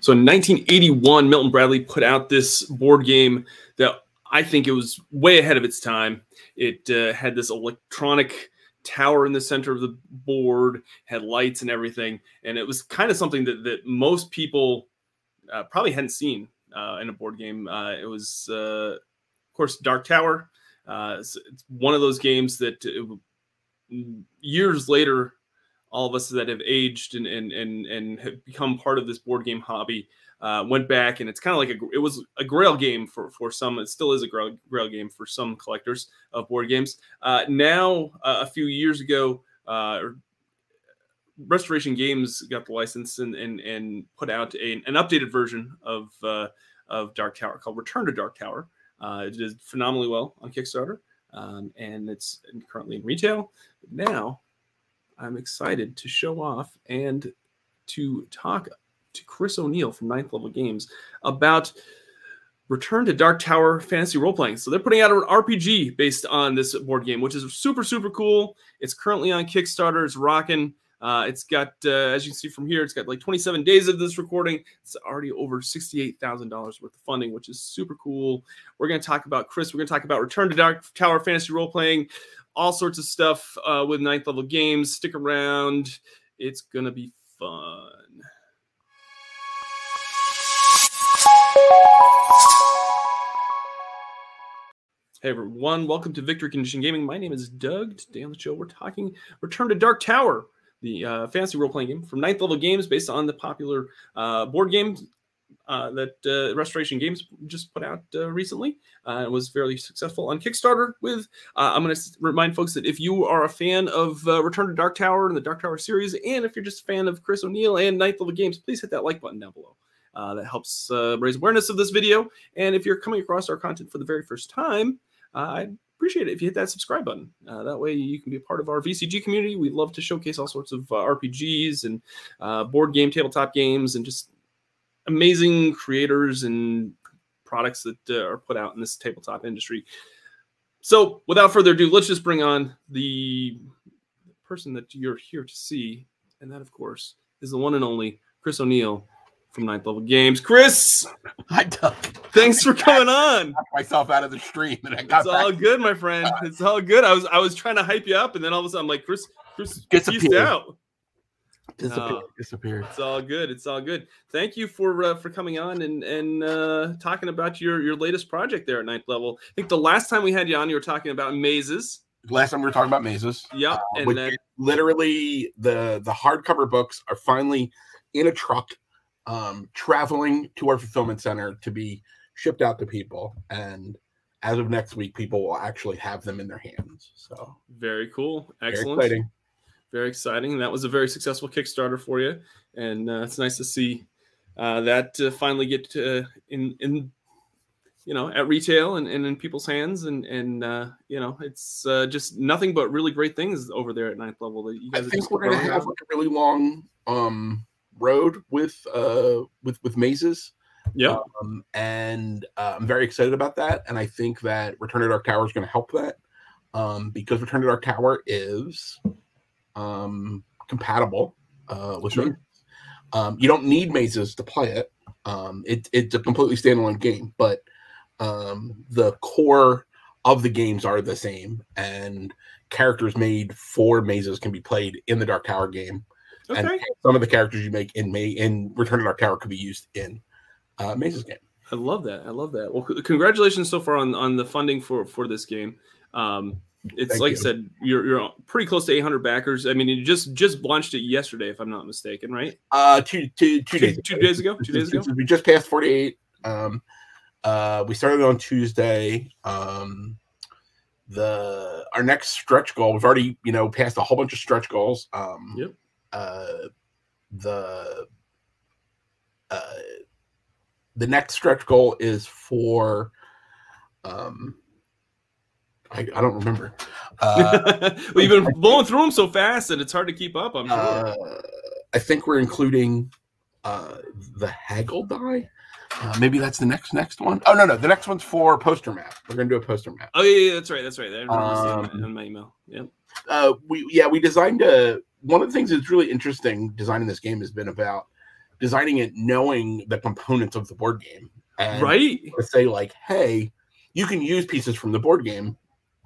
So in 1981, Milton Bradley put out this board game that I think it was way ahead of its time. It uh, had this electronic tower in the center of the board, had lights and everything, and it was kind of something that that most people uh, probably hadn't seen uh, in a board game. Uh, it was, uh, of course, Dark Tower. Uh, it's, it's, one of those games that years later all of us that have aged and and and, and have become part of this board game hobby uh, went back and it's kind of like a it was a grail game for for some it still is a grail, grail game for some collectors of board games. Uh, now uh, a few years ago uh, restoration games got the license and and, and put out a, an updated version of uh, of dark tower called return to dark tower. Uh, it did phenomenally well on kickstarter um, and it's currently in retail. Now I'm excited to show off and to talk to Chris O'Neill from Ninth Level Games about Return to Dark Tower fantasy role playing. So they're putting out an RPG based on this board game, which is super super cool. It's currently on Kickstarter. It's rocking. Uh, it's got, uh, as you can see from here, it's got like 27 days of this recording. It's already over $68,000 worth of funding, which is super cool. We're going to talk about Chris. We're going to talk about Return to Dark Tower fantasy role playing, all sorts of stuff uh, with ninth level games. Stick around. It's going to be fun. Hey everyone, welcome to Victory Condition Gaming. My name is Doug. Today on the show, we're talking Return to Dark Tower, the uh, fantasy role playing game from Ninth Level Games, based on the popular uh, board game uh, that uh, Restoration Games just put out uh, recently. Uh, it was fairly successful on Kickstarter. With I'm going to remind folks that if you are a fan of Return to Dark Tower and the Dark Tower series, and if you're just a fan of Chris O'Neill and Ninth Level Games, please hit that like button down below. that helps raise awareness of this video. And if you're coming across our content for the very first time, I'd appreciate it if you hit that subscribe button. Uh, that way you can be a part of our VCG community. We love to showcase all sorts of uh, RPGs and uh, board game, tabletop games, and just amazing creators and products that uh, are put out in this tabletop industry. So, without further ado, let's just bring on the person that you're here to see, and that, of course, is the one and only Chris O'Neill from Ninth Level Games. Chris, hi Doug. Thanks for coming on. myself out of the stream, and I got. It's all good, my friend. It's all good. I was I was trying to hype you up, and then all of a sudden, I'm like, Chris, Chris, disappeared out. Disappeared. Uh, disappeared. It's all good. It's all good. Thank you for uh, for coming on and and uh, talking about your your latest project there at Ninth Level. I think the last time we had you on, you were talking about mazes. Last time we were talking about mazes. Yep. Uh, and then, literally the the hardcover books are finally in a truck, um, traveling to our fulfillment center to be shipped out to people and as of next week people will actually have them in their hands so. Very cool. Excellent. very exciting, very exciting. that was a very successful kickstarter for you and uh, it's nice to see uh, that uh, finally get to, in in you know at retail and, and in people's hands and and uh, you know it's uh, just nothing but really great things over there at ninth level that you guys I think we're gonna have like a really long um road with uh with with mazes yeah. Um, and uh, I'm very excited about that. And I think that Return to Dark Tower is going to help that um, because Return to Dark Tower is um, compatible uh, with sure. Um, you don't need mazes to play it. Um, it. It's a completely standalone game, but um, the core of the games are the same, and characters made for mazes can be played in the Dark Tower game. Okay. And some of the characters you make in May in Return to Dark Tower could be used in uh, Mazes game. I love that. I love that. Well, congratulations so far on, on the funding for for this game. Um, it's Thank like you. I said, you're you're pretty close to 800 backers. I mean, you just just launched it yesterday, if I'm not mistaken, right? Uh, two two two days two, two days ago. Two days ago. We just passed 48. Um, uh, we started on Tuesday. Um, the our next stretch goal, we've already you know passed a whole bunch of stretch goals. Um, yep. Uh, the uh the next stretch goal is for um I, I don't remember. Uh, well, you've been blowing through them so fast that it's hard to keep up. I'm sure. Uh, I think we're including uh, the haggle die. Uh, maybe that's the next next one. Oh no no, the next one's for poster map. We're gonna do a poster map. Oh yeah, yeah that's right, that's right. I um, in, my, email. Yeah. Uh, we yeah we designed a one of the things that's really interesting designing this game has been about designing it knowing the components of the board game. And right. To say like hey you can use pieces from the board game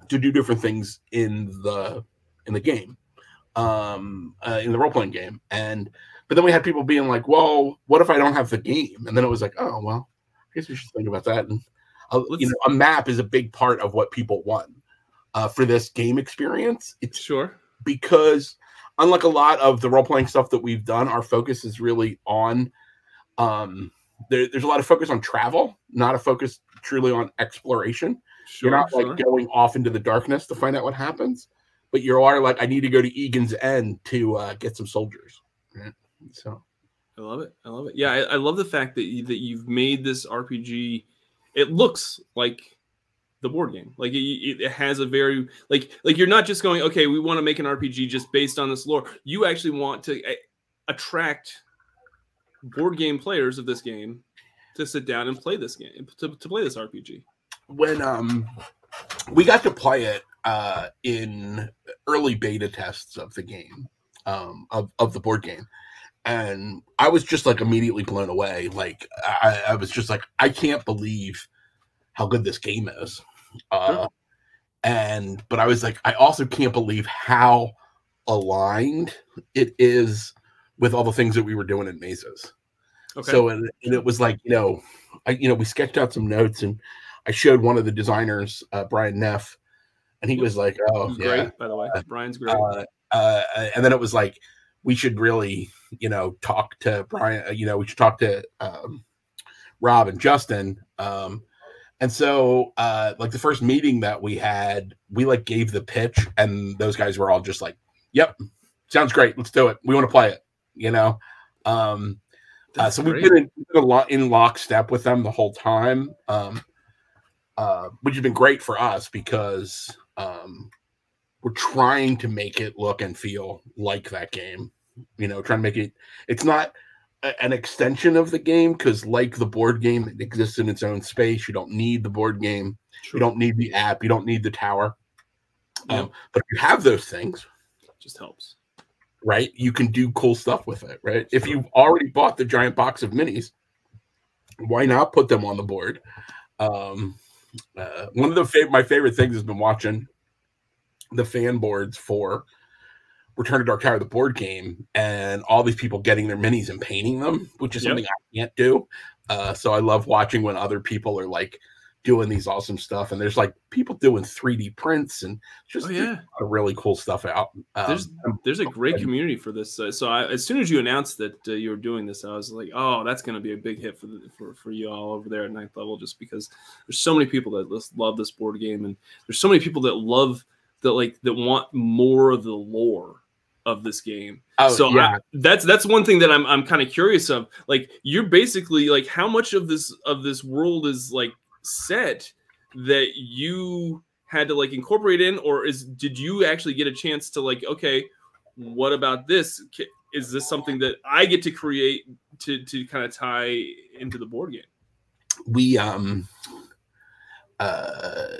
to do different things in the in the game um uh, in the role-playing game. And but then we had people being like well what if i don't have the game? And then it was like oh well i guess we should think about that. And uh, you know a map is a big part of what people want uh, for this game experience. It's sure. because unlike a lot of the role playing stuff that we've done, our focus is really on um there, there's a lot of focus on travel, not a focus truly on exploration. sure You're not sure. like going off into the darkness to find out what happens, but you are like, I need to go to Egan's End to uh, get some soldiers. Right? So I love it. I love it. Yeah, I, I love the fact that you, that you've made this RPG. It looks like the board game. Like it, it has a very like like you're not just going okay. We want to make an RPG just based on this lore. You actually want to uh, attract board game players of this game to sit down and play this game to, to play this RPG. when um we got to play it uh in early beta tests of the game um of, of the board game and i was just like immediately blown away like i, I was just like i can't believe how good this game is uh Sure. and but i was like i also can't believe how aligned it is with all the things that we were doing in mazes Okay. so and, and it was like you know, I you know we sketched out some notes and I showed one of the designers, uh, Brian Neff, and he was like, "Oh yeah," great, by the way. Brian's great. uh, uh, and then it was like we should really you know talk to Brian. uh, You know we should talk to um, Rob and Justin. Um, and so uh, like the first meeting that we had, we like gave the pitch, and those guys were all just like, "Yep, sounds great. Let's do it. We want to play it." You know. Um, uh, so we've been in, we've been a lot in lockstep with them the whole time, um, uh, which has been great for us because um, we're trying to make it look and feel like that game. You know, trying to make it. It's not an extension of the game because, like the board game, it exists in its own space. You don't need the board game. True. You don't need the app. You don't need the tower. Yeah. Um, but if you have those things, it just helps. right? You can do cool stuff with it, right? If you've already bought the giant box of minis, why not put them on the board? Um, uh, one of the my favorite things has been watching the fan boards for Return to Dark Tower, the board game, and all these people getting their minis and painting them, which is Yep. something I can't do. Uh, so I love watching when other people are like doing these awesome stuff, and there's like people doing 3D prints and just Oh yeah. lot of really cool stuff out. Um, There's there's a great community for this. Uh, so I, as soon as you announced that uh, you were doing this, I was like, oh, that's going to be a big hit for the, for for you all over there at ninth level, just because there's so many people that love this board game, and there's so many people that love that like that want more of the lore of this game. oh, so yeah. I, that's that's one thing that I'm I'm kind of curious of. Like you're basically like how much of this of this world is like set that you had to like incorporate in, or is did you actually get a chance to like okay, what about this? Is this something that I get to create to to kind of tie into the board game? we um uh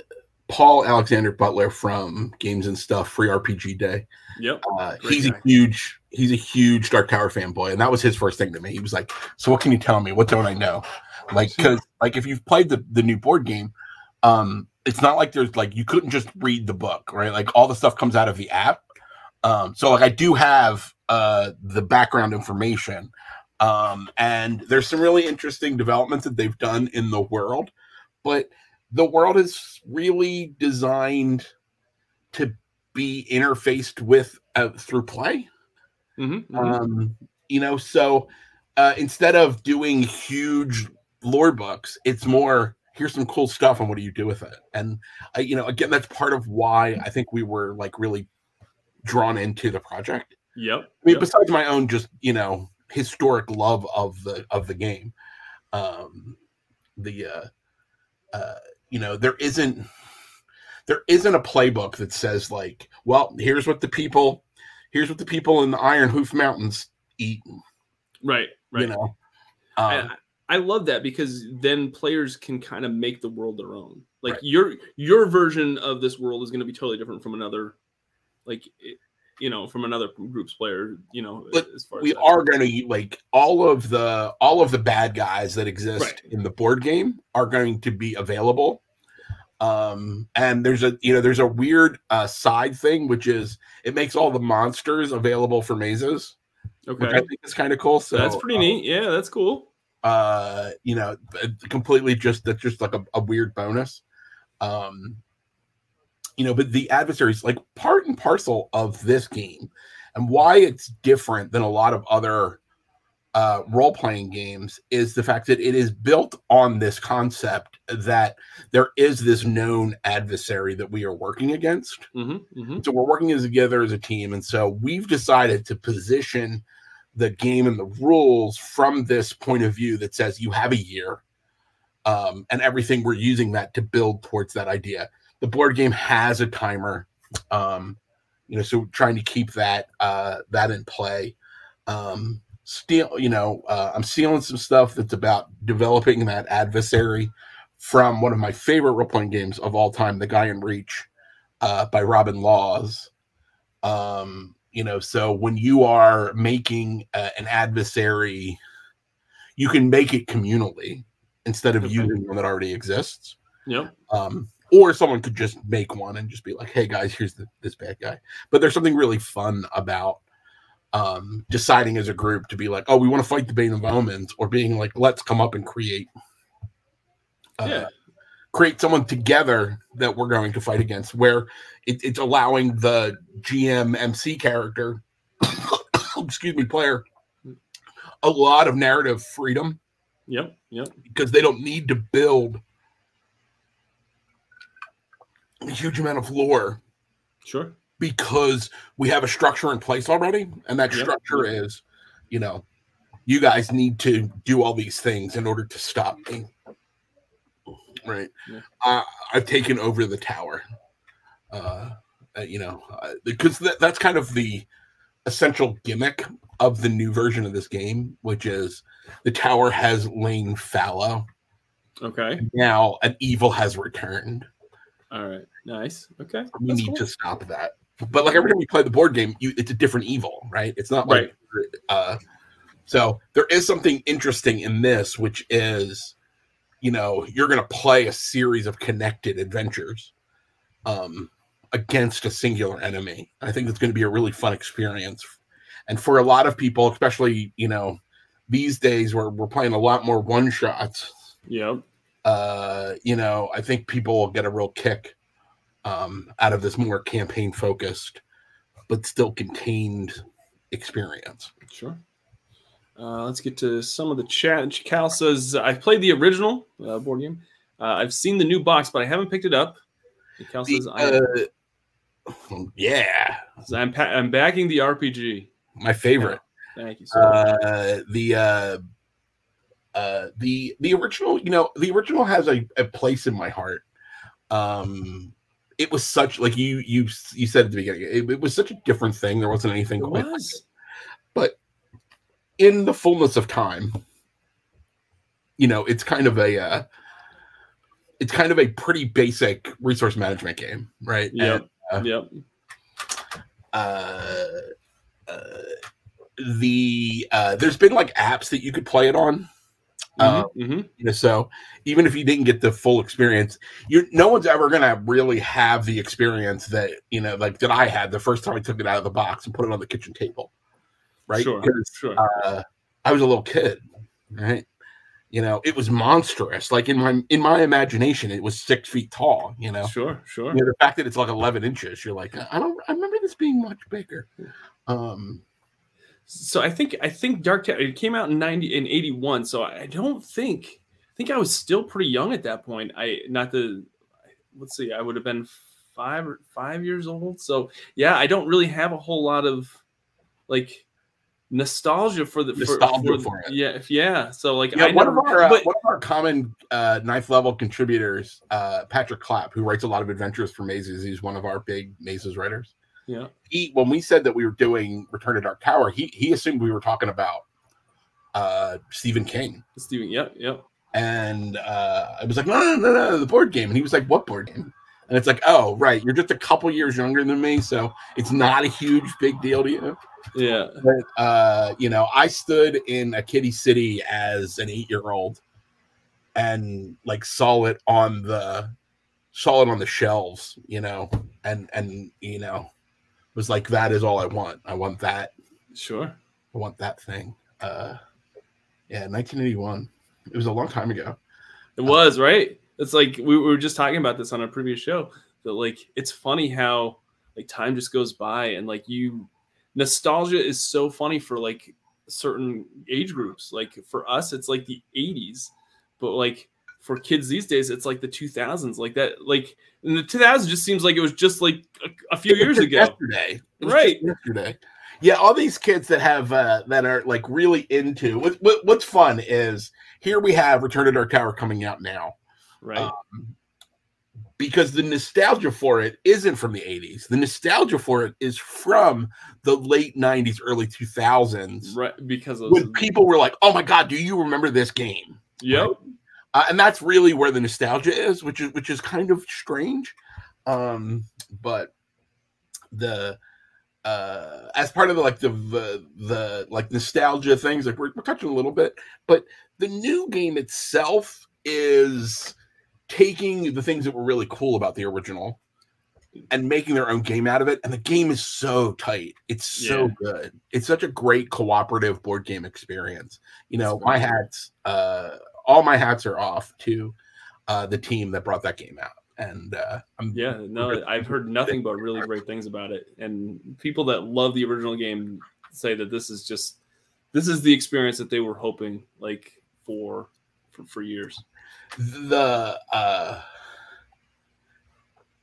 Paul Alexander Butler from Games and Stuff Free RPG Day. Yep. Uh, he's guy. a huge he's a huge Dark Tower fanboy, and that was his first thing to me. He was like, "So what can you tell me? What don't I know?" Like, because like if you've played the the new board game, um, it's not like there's like you couldn't just read the book, right? Like all the stuff comes out of the app. Um, so like I do have uh the background information, um, and there's some really interesting developments that they've done in the world, but the world is really designed to be interfaced with uh, through play. Mm-hmm, Um, you know, so uh, instead of doing huge lore books, it's more here's some cool stuff and what do you do with it? And uh, you know, again, that's part of why I think we were like really drawn into the project. Yep. I mean, yep. besides my own just you know historic love of the of the game, um, the uh, uh, you know there isn't there isn't a playbook that says like, well, here's what the people here's what the people in the Iron Hoof Mountains eat. Right. Right. You know, um, I, I love that because then players can kind of make the world their own. Like your your version of this world is going to be totally different from another. Like it, you know, from another group's player, you know, But as far we that are going to like all of the all of the bad guys that exist Right. in the board game are going to be available um and there's a you know there's a weird uh side thing which is it makes all the monsters available for mazes which i think is kind of cool so that's pretty uh, neat. Yeah, that's cool. uh you know completely just that's just like a, a weird bonus um you know but the adversaries like part and parcel of this game and why it's different than a lot of other uh role-playing games is the fact that it is built on this concept that there is this known adversary that we are working against. Hmm hmm so we're working as together as a team and so we've decided to position the game and the rules from this point of view that says you have a year um, and everything we're using that to build towards that idea the board game has a timer um, you know so trying to keep that uh, that in play um, steal you know uh, i'm stealing some stuff that's about developing that adversary from one of my favorite role-playing games of all time the Gaean Reach uh, by Robin Laws. Um, you know, so when you are making uh, an adversary, you can make it communally instead of Okay. using one that already exists. Yep. Um, or someone could just make one and just be like, "Hey guys, here's the, this bad guy." But there's something really fun about um, deciding as a group to be like, "Oh, we want to fight the Bane of Omens," or being like, "Let's come up and create." uh, Yeah. create someone together that we're going to fight against where it, it's allowing the gm mc character excuse me player a lot of narrative freedom Yep. Yep. because they don't need to build a huge amount of lore Sure. because we have a structure in place already and that Yep. structure is you know you guys need to do all these things in order to stop me right Yeah. uh, i've taken over the tower uh, uh, you know uh, because that, that's kind of the essential gimmick of the new version of this game which is the tower has lain fallow Okay. now an evil has returned All right. Nice. Okay. we That's need cool. to stop that. But like every time you play the board game, you it's a different evil, right? It's not like uh so there is something interesting in this, which is you know, you're gonna play a series of connected adventures um against a singular enemy. I think it's gonna be a really fun experience. And for a lot of people, especially, you know, these days where we're playing a lot more one shots, Yep. uh, you know, I think people will get a real kick um, out of this more campaign focused, but still contained experience. Sure. Uh, let's get to some of the chat. Cal says, I've played the original uh, board game. Uh, I've seen the new box, but I haven't picked it up. And Cal says, The, uh, yeah, I'm, I'm, pa- I'm backing the RPG. my favorite. Thank you so. Uh, the uh, uh, the the original, you know, the original has a, a place in my heart. Um, it was such like you you you said at the beginning, it, it was such a different thing. There wasn't anything It quite like was. but in the fullness of time you know it's kind of a uh, it's kind of a pretty basic resource management game right yeah And, Yep. uh, uh, the uh, there's been like apps that you could play it on mhm. you know so even if you didn't get the full experience you no one's ever gonna really have the experience that you know like that i had the first time i took it out of the box and put it on the kitchen table right Sure. Sure. uh, I was a little kid, right? You know, it was monstrous. Like in my in my imagination, it was six feet tall. You know, sure. Sure. you know the fact that it's like eleven inches, you're like, I don't. I remember this being much bigger. Um, So I think I think Dark Tower it came out in ninety in eighty one. So I don't think I think I was still pretty young at that point. I not the let's see, I would have been five or five years old. So yeah, I don't really have a whole lot of like nostalgia for the Nostalgia for, for it. Yeah, if- yeah. So like yeah, I one never, of our uh, one of our common uh, ninth level contributors, uh, Patrick Clapp, who writes a lot of adventures for mazes. He's one of our big mazes writers. Yeah. He when we said that we were doing Return to Dark Tower, he he assumed we were talking about uh, Stephen King. Stephen, yep, yep. And uh, I was like, no, no, no, no, the board game. And he was like, what board game? And it's like, oh, right, you're just a couple years younger than me, so it's not a huge big deal to you. Yeah. But uh, you know, I stood in a kiddie city as an eight year old and like saw it on the saw it on the shelves, you know, and and you know, was like that is all I want. I want that. Sure. I want that thing. Uh yeah, 1981. It was a long time ago. It was, right? It's like we were just talking about this on a previous show. That like it's funny how like time just goes by and like you nostalgia is so funny for like certain age groups. Like for us, it's like the 80s, but like for kids these days, it's like the 2000s. Like that, like in the 2000s, just seems like it was just like a, a few years ago. Yesterday, right? Yesterday. Yeah, all these kids that have uh, that are like really into what, what, what's fun is here we have Return to Dark Tower coming out now, right? Um, because the nostalgia for it isn't from the 80s. The nostalgia for it is from the late 90s, early 2000s. Right. Because when people were like, oh my God, do you remember this game? Yep. Right? Uh, and that's really where the nostalgia is, which is which is kind of strange. Um, but the uh as part of the like the the, the like nostalgia things, like we're, we're touching a little bit, but the new game itself is taking the things that were really cool about the original and making their own game out of it. And the game is so tight. It's so yeah. good. It's such a great cooperative board game experience. You know, my hats, uh, all my hats are off to uh, the team that brought that game out. And uh, I'm yeah, no, I've heard nothing but really great things about it. And people that love the original game say that this is just this is the experience that they were hoping like for for, for years the uh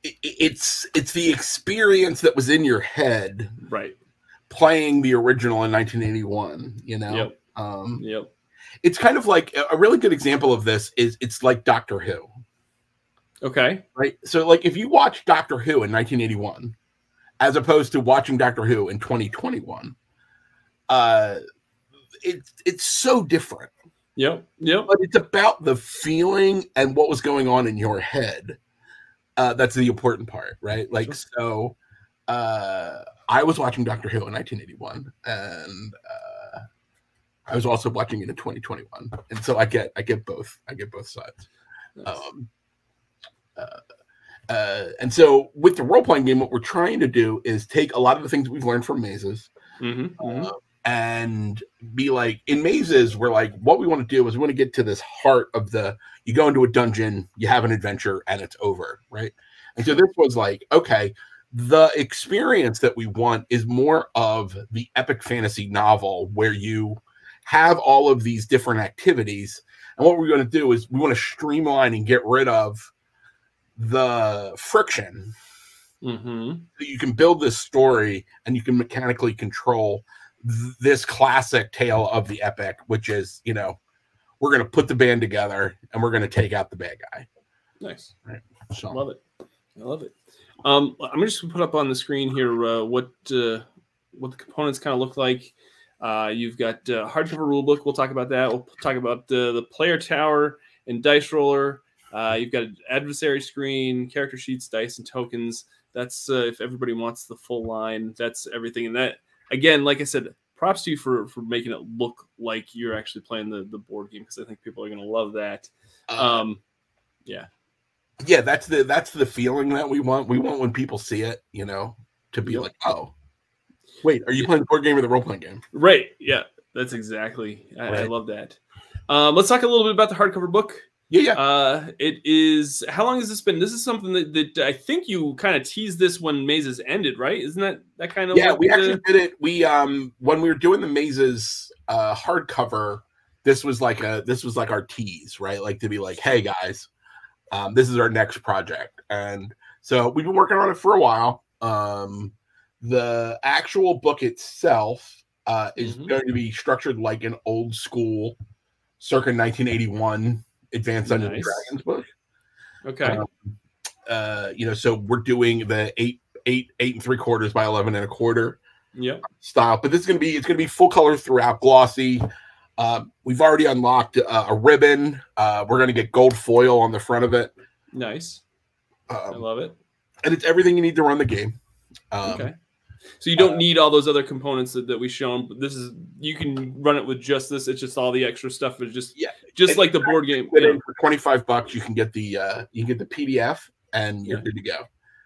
it, it's it's the experience that was in your head right playing the original in 1981 you know yep. um yep it's kind of like a really good example of this is it's like doctor who okay right so like if you watch doctor who in 1981 as opposed to watching doctor who in 2021 uh it's it's so different Yep. Yep. But it's about the feeling and what was going on in your head. Uh, that's the important part, right? Like, sure. so uh, I was watching Doctor Who in 1981, and uh, I was also watching it in 2021, and so I get, I get both, I get both sides. Nice. Um, uh, uh, and so with the role playing game, what we're trying to do is take a lot of the things we've learned from mazes, mm-hmm, mm-hmm. Uh, and be like in mazes we're like what we want to do is we want to get to this heart of the you go into a dungeon you have an adventure and it's over right and so this was like okay the experience that we want is more of the epic fantasy novel where you have all of these different activities and what we're going to do is we want to streamline and get rid of the friction mm-hmm. so you can build this story and you can mechanically control this classic tale of the epic, which is, you know, we're going to put the band together and we're going to take out the bad guy. Nice. Right. So. Love it. I love it. Um, I'm just going to put up on the screen here uh, what uh, what the components kind of look like. Uh, you've got uh, hardcover rulebook. We'll talk about that. We'll talk about the the player tower and dice roller. Uh, you've got an adversary screen, character sheets, dice, and tokens. That's uh, if everybody wants the full line. That's everything. And that again, like I said, props to you for for making it look like you're actually playing the the board game because I think people are going to love that. Uh, um, yeah, yeah, that's the that's the feeling that we want. We want when people see it, you know, to be yep. like, oh, wait, are you playing the board game or the role playing game? Right. Yeah, that's exactly. I, right. I love that. Um, let's talk a little bit about the hardcover book. Yeah, yeah. Uh, it is. How long has this been? This is something that, that I think you kind of teased this when mazes ended, right? Isn't that that kind of? Yeah, we the... actually did it. We um when we were doing the mazes uh hardcover, this was like a this was like our tease, right? Like to be like, hey guys, um, this is our next project, and so we've been working on it for a while. Um, the actual book itself uh, is mm-hmm. going to be structured like an old school, circa 1981 Advanced Dungeons nice. and Dragons book. Okay. Um, uh, you know, so we're doing the eight, eight, eight and three quarters by eleven and a quarter. Yep. Style, but this is gonna be it's gonna be full color throughout, glossy. Uh, we've already unlocked uh, a ribbon. Uh, we're gonna get gold foil on the front of it. Nice. I Um, love it. and it's everything you need to run the game. Um, Okay. So you don't uh, need all those other components that, that we shown. But this is you can run it with just this. It's just all the extra stuff is just Yeah. just It- like the board game. Yeah. for 25 bucks, you can get the uh, you can get the PDF and you're Yeah. good to go.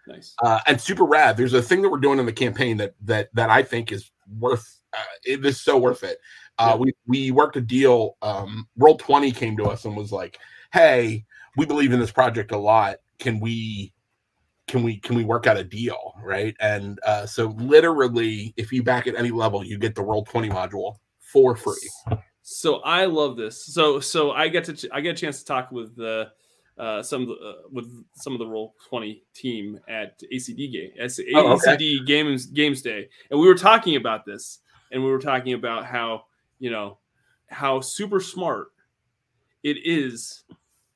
Nice. Uh, and super rad. There's a thing that we're doing in the campaign that that that I think is worth. Uh, it is so worth it. Uh, Yeah. We we worked a deal. Um, Roll Twenty came to us and was like, "Hey, we believe in this project a lot. Can we?" Can we can we work out a deal, right? And uh, so literally, if you back at any level, you get the Roll Twenty module for free. So I love this. So so I get to ch- I get a chance to talk with uh, uh, some of the, uh, with some of the roll twenty team at ACD game ACD Oh, okay. games games day, and we were talking about this, and we were talking about how you know how super smart it is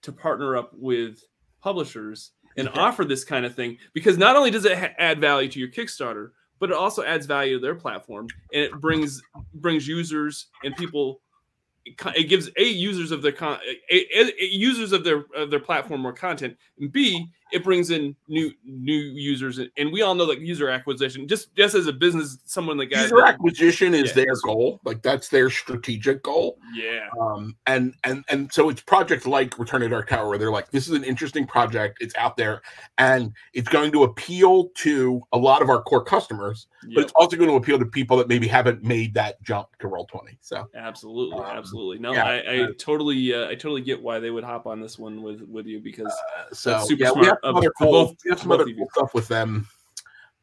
to partner up with publishers and offer this kind of thing because not only does it ha- add value to your Kickstarter, but it also adds value to their platform and it brings brings users and people it it gives a users of their con a, a- a- users of their of their platform more content and b it brings in new new users and, we all know that user acquisition just just as a business someone like that User acquisition is Yeah. their goal, like that's their strategic goal. yeah um and and and so it's projects like return to dark tower where they're like this is an interesting project it's out there and it's going to appeal to a lot of our core customers but it's also going to appeal to people that maybe haven't made that jump to roll 20 so absolutely um, absolutely no yeah, i i uh, totally uh, i totally get why they would hop on this one with with you because uh, so yeah we smart have some of- other cool, both- we have some both other cool stuff with them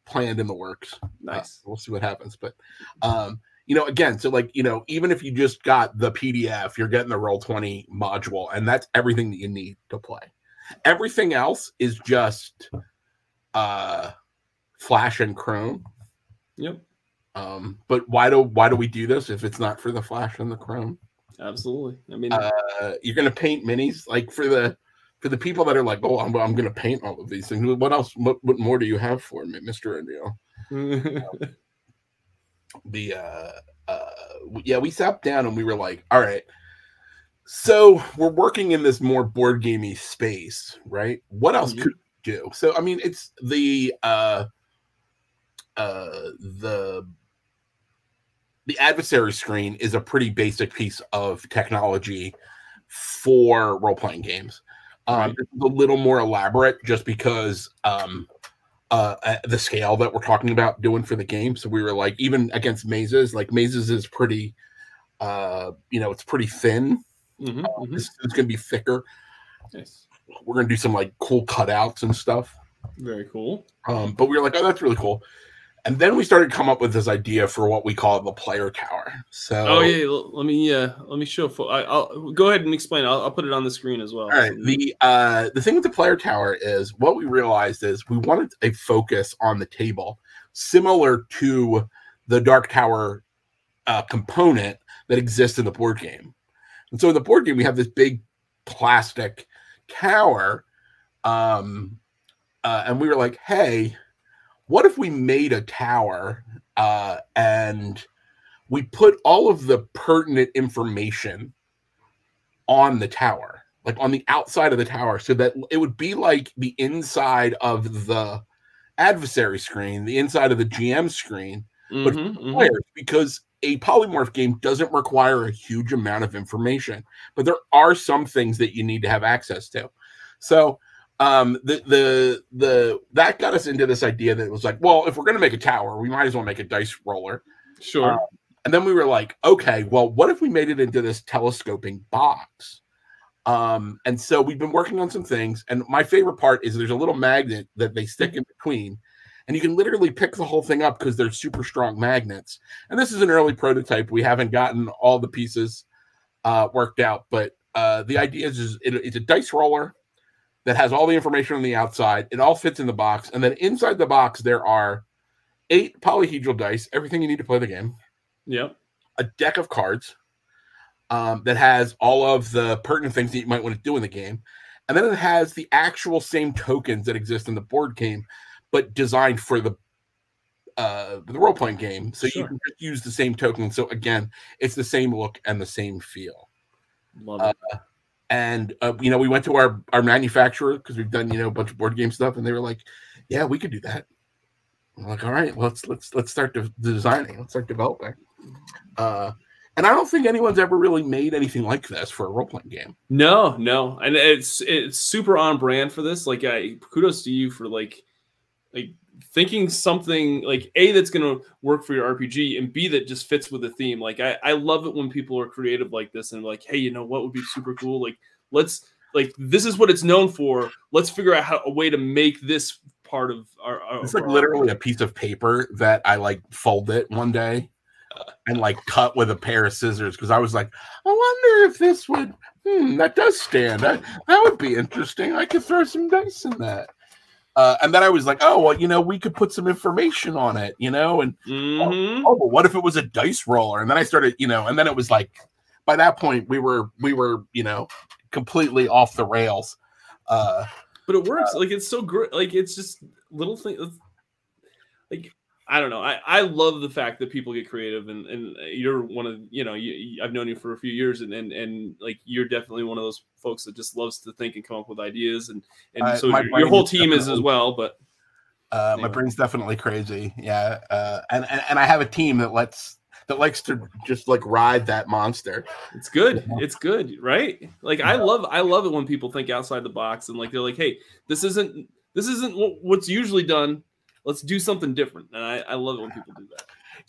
planned in the works. Uh, nice. we'll see what happens but um you know again so like you know even if you just got the pdf you're getting the roll 20 module and that's everything that you need to play. Everything else is just uh flash and chrome. Yep. Um but why do why do we do this if it's not for the flash and the chrome? Absolutely. I mean uh you're gonna paint minis like for the for the people that are like oh i'm, I'm gonna paint all of these things what else what, what more do you have for me mr O'Neill? the uh uh yeah we sat down and we were like all right so we're working in this more board gamey space right what else Mhm. could we do so i mean it's the uh uh the the adversary screen is a pretty basic piece of technology for role-playing games um Right. it's a little more elaborate just because um uh the scale that we're talking about doing for the game. So we were like even against mazes like mazes is pretty uh you know it's pretty thin. Mhm, mhm. this is going to be thicker. Nice. We're going to do some like cool cutouts and stuff. Very cool. Um but we were like oh that's really cool and then we started come up with this idea for what we call the player tower so Oh yeah, let me uh let me show. Fo- I, I'll go ahead and explain. I'll, I'll put it on the screen as well. All right. The uh the thing with the player tower is what we realized is we wanted a focus on the table similar to the dark tower uh, component that exists in the board game. And so in the board game we have this big plastic tower um uh, and we were like, "Hey, what if we made a tower uh and we put all of the pertinent information on the tower, like on the outside of the tower, so that it would be like the inside of the adversary screen, the inside of the GM screen, but Mhm, mhm. players, because a polymorph game doesn't require a huge amount of information, but there are some things that you need to have access to. So um the the the that got us into this idea that it was like well if we're going to make a tower we might as well make a dice roller Sure. Uh, and then we were like, okay, well, what if we made it into this telescoping box? Um, and so we've been working on some things. And my favorite part is there's a little magnet that they stick in between, and you can literally pick the whole thing up because they're super strong magnets. And this is an early prototype. We haven't gotten all the pieces uh, worked out, but uh, the idea is, is it, it's a dice roller that has all the information on the outside. It all fits in the box, and then inside the box there are eight polyhedral dice, everything you need to play the game yep. a deck of cards um, that has all of the pertinent things that you might want to do in the game. And then it has the actual same tokens that exist in the board game, but designed for the uh, the role playing game. So you can just use the same token. So again, it's the same look and the same feel. Love Uh, it. And uh, you know we went to our our manufacturer because we've done you know a bunch of board game stuff, and they were like, "Yeah, we could do that." I'm like, "All right, let's let's let's start de- designing. Let's start developing." Uh, and I don't think anyone's ever really made anything like this for a role playing game. No, no, and it's it's super on brand for this. Like, I kudos to you for like like thinking something like a that's going to work for your RPG and b that just fits with the theme. Like, I I love it when people are creative like this and like, hey, you know what would be super cool? Like, let's like this is what it's known for. Let's figure out how a way to make this part of our. our It's like our- literally a piece of paper that I like fold it one day and like cut with a pair of scissors because I was like, I wonder if this would. Hmm, that does stand. That that would be interesting. I could throw some dice in that. Uh, and then I was like, oh well, you know, we could put some information on it, you know, and Mhm. oh, but what if it was a dice roller? And then I started, you know, and then it was like, by that point, we were we were, you know, completely off the rails. Uh, but it works. Like it's so great. Like it's just little things. Like I don't know. I, I love the fact that people get creative, and, and you're one of you know you, I've known you for a few years, and, and and like you're definitely one of those folks that just loves to think and come up with ideas, and and Uh, so your, your whole team is as well. But Uh, my brain's definitely crazy. Yeah, uh, and, and and I have a team that lets that likes to just like ride that monster. it's good. It's good, right? Like I love I love it when people think outside the box and like they're like, hey, this isn't this isn't what's usually done. Let's do something different, and I, I love it when people do that.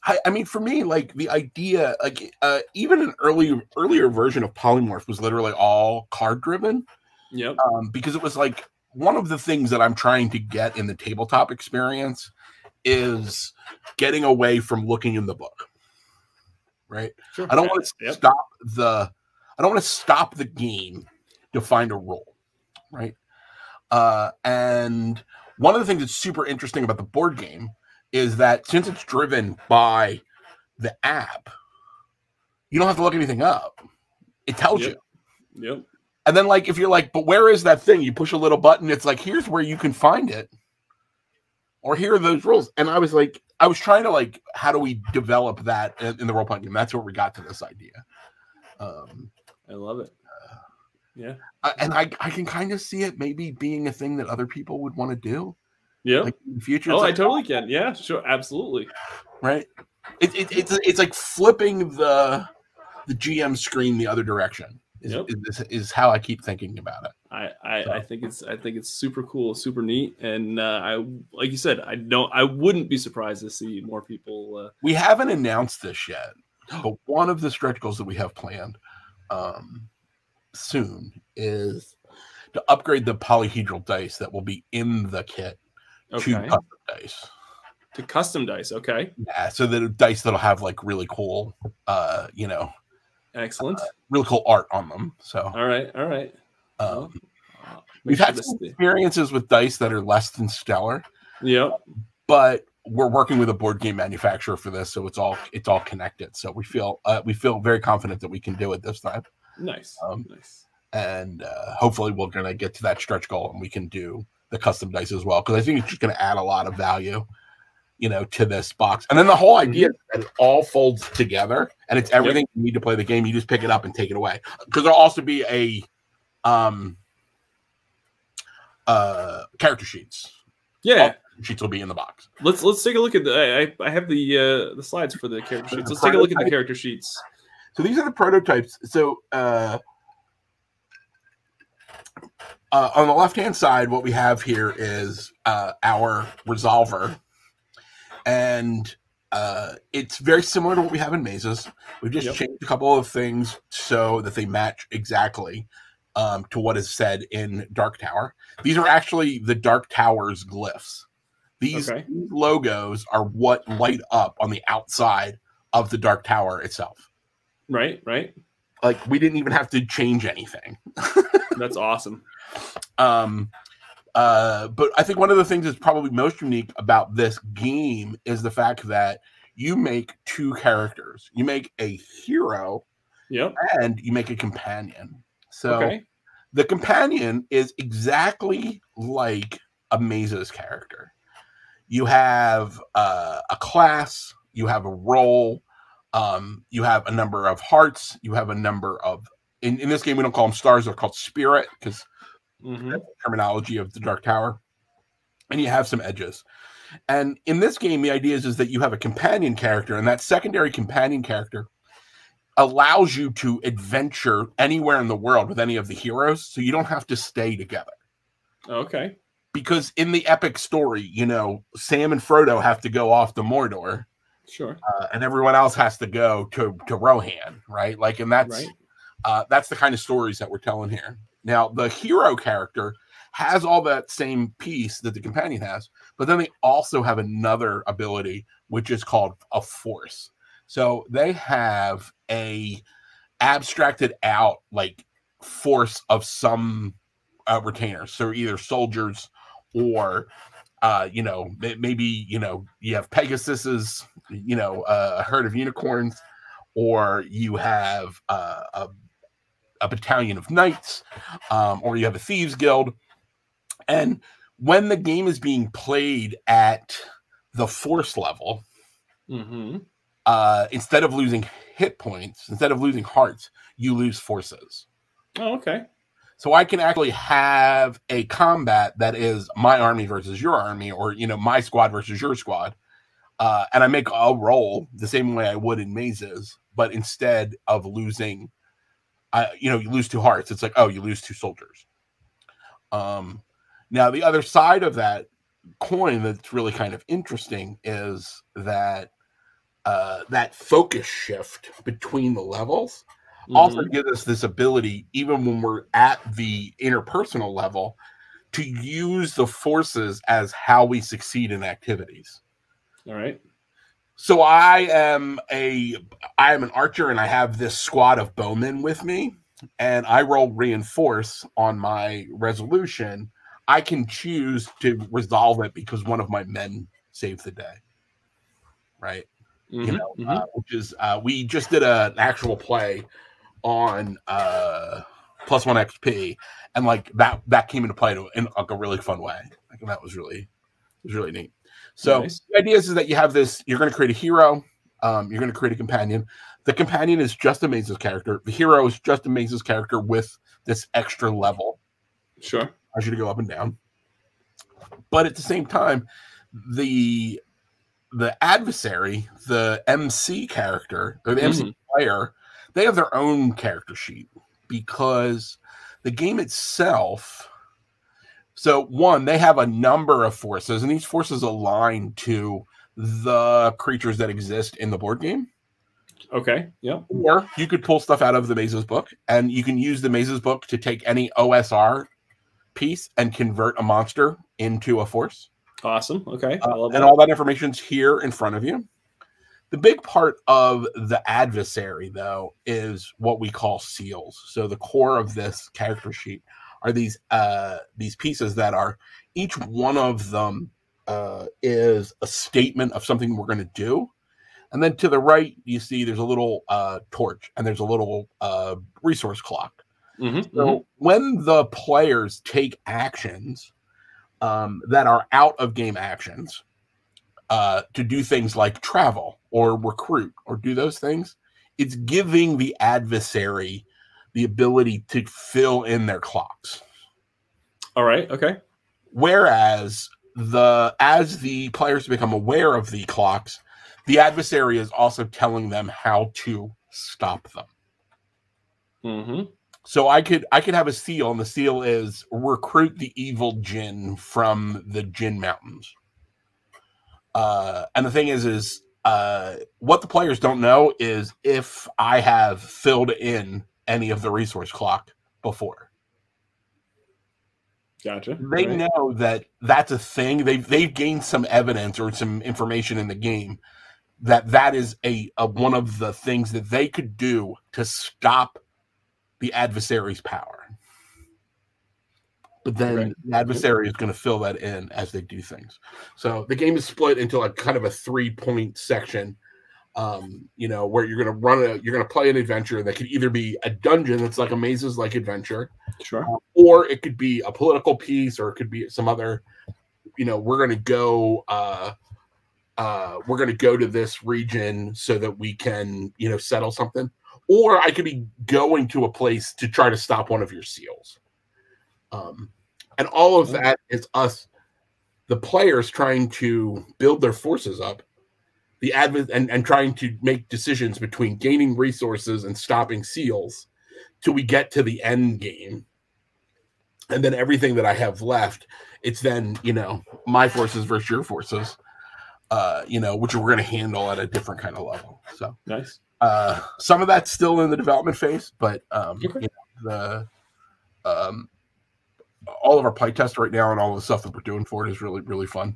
I, I mean, for me, like the idea, like uh, even an early earlier version of Polymorph was literally all card driven, Yep. um, because it was like one of the things that I'm trying to get in the tabletop experience is getting away from looking in the book. Right. Sure. I don't want to Yep. stop the I don't want to stop the game to find a role, right? Uh, and one of the things that's super interesting about the board game is that since it's driven by the app, you don't have to look anything up. It tells Yep. you. Yep. And then like if you're like, but where is that thing? You push a little button, it's like here's where you can find it. Or here are those rules. And I was like, I was trying to like, how do we develop that in, in the role playing game? That's where we got to this idea. Um, I love it. Yeah. I- and I, I can kind of see it maybe being a thing that other people would want to do Yeah. like in the future. oh, It's I like, totally can. Yeah. Sure. Absolutely. right. It, it, it's it's like flipping the the GM screen the other direction. Is, Yep. is, is how I keep thinking about it. I, I, So- I think it's I think it's super cool, super neat, and uh, I like you said, I don't I wouldn't be surprised to see more people. Uh, We haven't announced this yet, but one of the stretch goals that we have planned um, soon is to upgrade the polyhedral dice that will be in the kit to okay, custom dice. to custom dice. Okay, Yeah, so the dice that'll have like really cool, uh, you know, excellent. really cool art on them. So all right, all right. um, Uh, we've sure had some experiences with dice that are less than stellar, Yep. but we're working with a board game manufacturer for this, so it's all it's all connected. So we feel uh, we feel very confident that we can do it this time. Nice. Um, nice. and uh, hopefully we're going to get to that stretch goal and we can do the custom dice as well because i think it's just going to add a lot of value you know to this box and then the whole idea is that it all folds together and it's everything you need to play the game you just pick it up and take it away because there'll also be a um uh character sheets Yeah. sheets will be in the box Let's let's take a look at the. I- I have the uh, the slides for the character sheets. Let's take a look at the character sheets. So these are the prototypes. So uh, uh, on the left hand side, what we have here is uh, our resolver, and uh, it's very similar to what we have in mazes. We've just Yep. changed a couple of things so that they match exactly um, to what is said in Dark Tower. These are actually the Dark Tower's glyphs. These Okay. logos are what light up on the outside of the Dark Tower itself Right. Right. like we didn't even have to change anything That's awesome. um uh but i think one of the things that's probably most unique about this game is the fact that you make two characters you make a hero Yep. and you make a companion so Okay. the companion is exactly like a mazes character you have uh, a class you have a role um, you have a number of hearts you have a number of in, in this game we don't call them stars; they're called spirit because Mhm. that's the terminology of the Dark Tower. And you have some edges. And in this game, the idea is, is that you have a companion character, and that secondary companion character allows you to adventure anywhere in the world with any of the heroes, so you don't have to stay together. Okay. Because in the epic story, you know, Sam and Frodo have to go off to Mordor, Sure. uh, and everyone else has to go to to Rohan, right? Like, and that's Right. uh, that's the kind of stories that we're telling here. Now, the hero character has all that same piece that the companion has, but then they also have another ability, which is called a force. So they have a abstracted out like force of some uh, retainers. So either soldiers or uh, you know maybe you know you have Pegasus's, you know uh, a herd of unicorns, or you have uh, a a battalion of knights, um, or you have a thieves guild. And when the game is being played at the force level, Mm-hmm. uh, instead of losing hit points, instead of losing hearts, you lose forces. Oh, okay. So I can actually have a combat that is my army versus your army, or you know my squad versus your squad, uh, and I make a roll the same way I would in mazes, but instead of losing, I you know you lose two hearts. It's like oh you lose two soldiers. Um, now the other side of that coin that's really kind of interesting is that uh, that focus shift between the levels also Mhm. gives us this ability, even when we're at the interpersonal level, to use the forces as how we succeed in activities. All right. So I am a I am an archer and I have this squad of bowmen with me and I roll reinforce on my resolution. I can choose to resolve it because one of my men saved the day. Right? you Mhm, know, mhm. uh, which is uh, we just did a, an actual play on uh, plus one XP, and like that that came into play to, in like a really fun way. Like that was really was really neat. So Nice. the idea is, is that you have this. You're going to create a hero. Um, you're going to create a companion. The companion is just a Maze's character. The hero is just a Maze's character with this extra level Sure. allows you to go up and down. But at the same time, the the adversary, the MC character or the MC player, they have their own character sheet because the game itself. So one, they have a number of forces, and these forces align to the creatures that exist in the board game. Okay. Yeah. Or you could pull stuff out of the Mazes book, and you can use the Mazes book to take any OSR piece and convert a monster into a force. Awesome. Okay. Uh, and that. all that information's here in front of you. The big part of the adversary, though, is what we call seals. So the core of this character sheet are these uh, these pieces that are each one of them uh, is a statement of something we're going to do. And then to the right, you see there's a little uh, torch and there's a little uh, resource clock. Mhm, So mhm. when the players take actions um, that are out of game actions uh, to do things like travel or recruit or do those things, it's giving the adversary the ability to fill in their clocks. All right. Okay. Whereas the as the players become aware of the clocks, the adversary is also telling them how to stop them. hmm So I could I could have a seal, and the seal is recruit the evil Jin from the Jin Mountains. Uh, and the thing is, is uh, what the players don't know is if I have filled in any of the resource clock before. Gotcha. They Right. know that that's a thing. They've they've gained some evidence or some information in the game that that is a, a one of the things that they could do to stop the adversary's power. But then Right. the adversary is going to fill that in as they do things. So the game is split into like kind of a three point section. Um, you know, where you're going to run a, you're going to play an adventure that could either be a dungeon that's like a mazes like adventure, Sure. or it could be a political piece or it could be some other you know we're going to go uh uh we're going to go to this region so that we can you know settle something or I could be going to a place to try to stop one of your seals. Um, and all of that is us, the players, trying to build their forces up, the advent and, and trying to make decisions between gaining resources and stopping seals till we get to the end game. And then everything that I have left, it's then, you know, my forces versus your forces, uh, you know, which we're going to handle at a different kind of level. So Nice. uh, some of that's still in the development phase, but um, Okay. you know, the um, all of our play tests right now and all the stuff that we're doing for it is really really fun.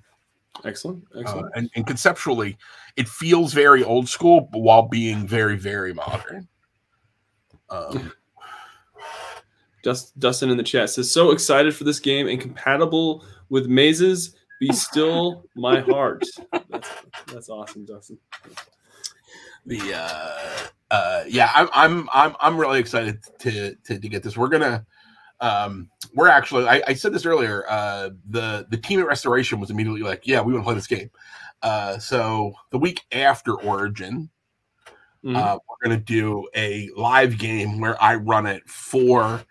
Excellent. Uh, Excellent. and, and conceptually, it feels very old school, while being very very modern. Um, Dust, Dustin in the chat says, "So excited for this game and compatible with mazes. Be still my heart." That's, that's awesome, Dustin. the uh, uh, yeah, I'm I'm I'm I'm really excited to to, to get this. We're gonna um we're actually I, I said this earlier uh the the team at restoration was immediately like yeah we want to play this game uh so the week after origin Mhm. uh we're gonna do a live game where i run it for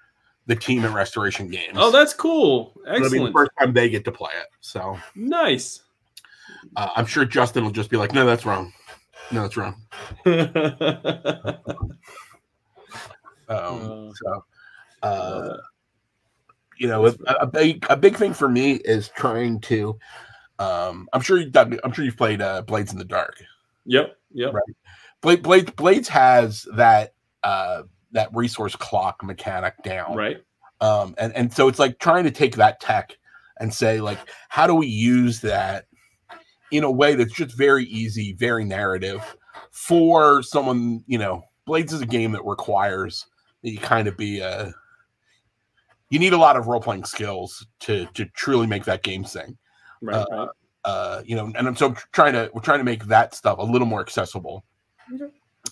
the team at restoration games oh, that's cool. It'll be the Excellent. first time they get to play it so Nice. uh, i'm sure justin will just be like no that's wrong no that's wrong um Uh, so uh it. You know, a, a big a big thing for me is trying to. Um, I'm sure you I'm sure you've played uh, Blades in the Dark. Yep. Yep. Right. Blade, Blades Blades has that uh, that resource clock mechanic down, Right. um, and and so it's like trying to take that tech and say like, how do we use that in a way that's just very easy, very narrative for someone. You know, Blades is a game that requires that you kind of be a you need a lot of role playing skills to to truly make that game sing. Right. Uh, right. Uh, you know, and I'm so trying to we're trying to make that stuff a little more accessible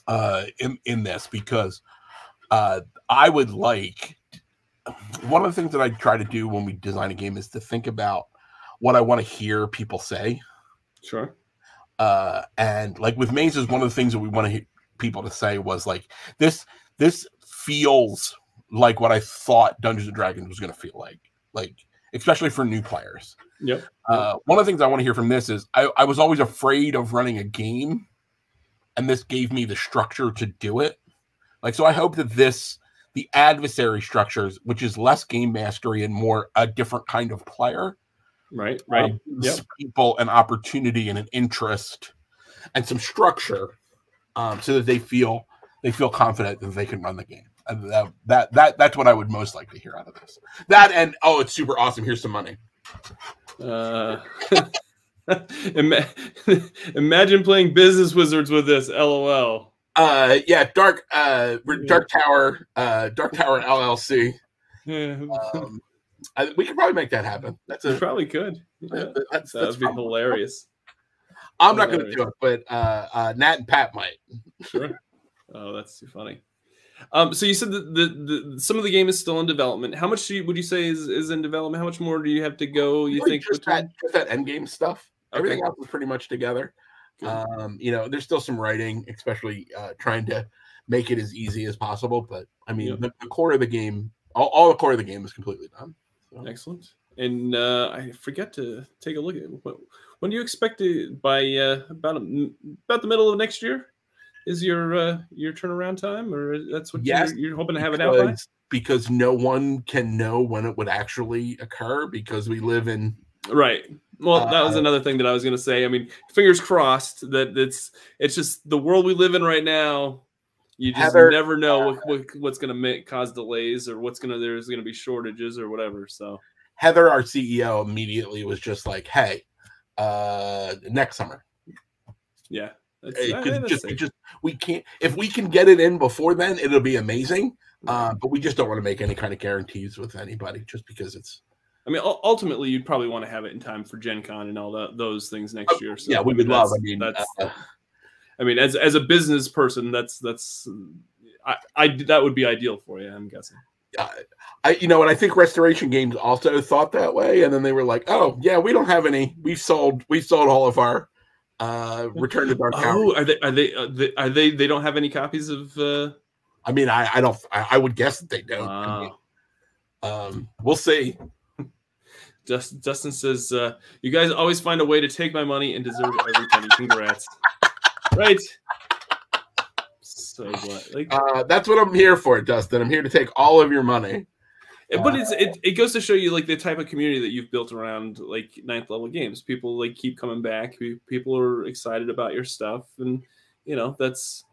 uh, in in this because uh, I would like one of the things that I try to do when we design a game is to think about what I want to hear people say. Sure. Uh, and like with mazes, one of the things that we want to hear people to say was like this this feels like what I thought Dungeons and Dragons was going to feel like, like especially for new players. Yep. Uh, one of the things I want to hear from this is I, I was always afraid of running a game, and this gave me the structure to do it. Like, so I hope that this, the adversary structures, which is less game mastery and more a different kind of player, Right. Right. um, Yep. gives people an opportunity and an interest and some structure, um, so that they feel they feel confident that they can run the game. And that, that that that's what I would most like to hear out of this. That and oh, it's super awesome. Here's some money. Uh, imagine playing Business Wizards with this. LOL. Uh, yeah, Dark, uh, Dark Tower, uh, Dark Tower LLC. Yeah, Um, I, we could probably make that happen. That's a probably could. Yeah, that's, that would be hilarious. I'm not going to do it, but uh, uh, Nat and Pat might. Sure. Oh, that's too funny. Um, so you said that the, the some of the game is still in development. How much do you, would you say is, is in development? How much more do you have to go? You Really think? just that, just that end game stuff. Okay. Everything else is pretty much together. Um, you know, there's still some writing, especially uh, trying to make it as easy as possible. But I mean, Yep. the, the core of the game, all, all the core of the game is completely done. So, Excellent. And uh, I forget to take a look at it. When- do you expect to by uh, about a, about the middle of next year? Is your uh, your turnaround time, or that's what Yes, you're, you're hoping to have it out by? because, because no one can know when it would actually occur because we live in Right. Well, that was Uh, another thing that I was going to say. I mean, fingers crossed that it's it's just the world we live in right now. You just Heather, never know what, what, what's going to make cause delays or what's going to there's going to be shortages or whatever. So Heather, our CEO, immediately was just like, "Hey, uh, next summer, yeah, Hey, 'cause just, just we can't. If we can get it in before then, it'll be amazing. Uh, but we just don't want to make any kind of guarantees with anybody, just because it's I mean, ultimately, you'd probably want to have it in time for Gen Con and all that those things next year. So yeah, we I would mean, love. I mean, that's uh, I mean, as as a business person, that's that's I, I that would be ideal for you. I'm guessing. I, you know, and I think Restoration Games also thought that way, and then they were like, "Oh, yeah, we don't have any. We've sold. We've sold all of our uh, Return to Dark Tower." Oh, are they are they are they, are they they don't have any copies of uh I mean, I, I don't. I, I would guess that they don't. I mean, Wow. um, we'll see. Justin, Justin says, uh, "You guys always find a way to take my money and deserve it every penny. Congrats!" right. So what? Like, Uh, that's what I'm here for, Dustin. I'm here to take all of your money. But it's it, it goes to show you like the type of community that you've built around like ninth level games. People like keep coming back. People are excited about your stuff, and you know that's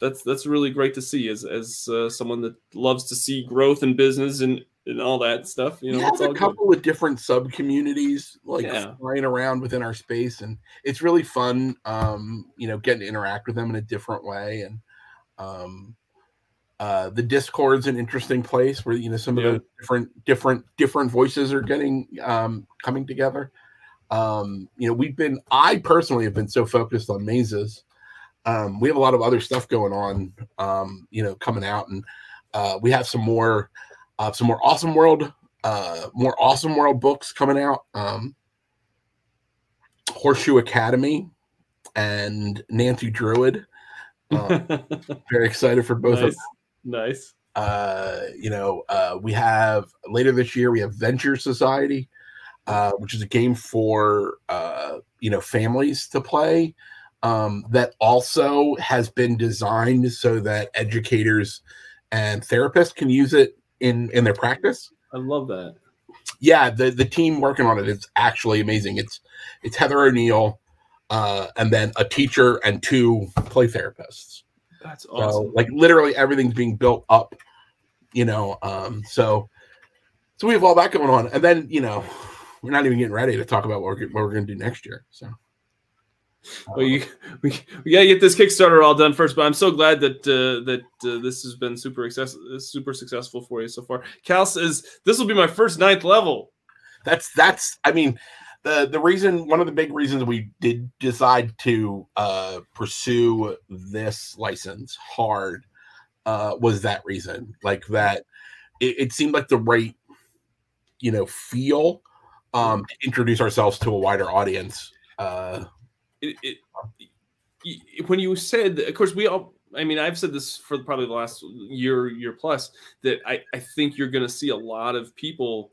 that's that's really great to see as as uh, someone that loves to see growth in business and and all that stuff. You know, it's a good. couple of different sub communities like Yeah. flying around within our space, and it's really fun. Um, you know, getting to interact with them in a different way, and um, uh, the Discord's an interesting place where you know some Yeah. of the different different different voices are getting um, coming together. Um, you know, we've been I personally have been so focused on mazes. Um, we have a lot of other stuff going on, um, you know, coming out, and uh, we have some more uh, some more awesome world uh more awesome world books coming out um horseshoe academy and nancy druid uh, very excited for both of them nice. uh you know uh we have later this year we have venture society uh which is a game for uh you know families to play um that also has been designed so that educators and therapists can use it in in their practice I love that. yeah the the team working on it is actually amazing it's it's heather o'neill uh and then a teacher and two play therapists That's so awesome. like literally everything's being built up you know um so so we have all that going on and then you know we're not even getting ready to talk about what we're, what we're going to do next year so Well, you, we, we gotta get this Kickstarter all done first, but I'm so glad that uh, that uh, this has been super success, super successful for you so far. Cal says this will be my first ninth level. that's that's i mean the the reason one of the big reasons we did decide to uh pursue this license hard uh was that reason like that it, it seemed like the right you know feel um to introduce ourselves to a wider audience uh It, it, when you said, of course, we all. I mean, I've said this for probably the last year, year plus, that I, I think you're going to see a lot of people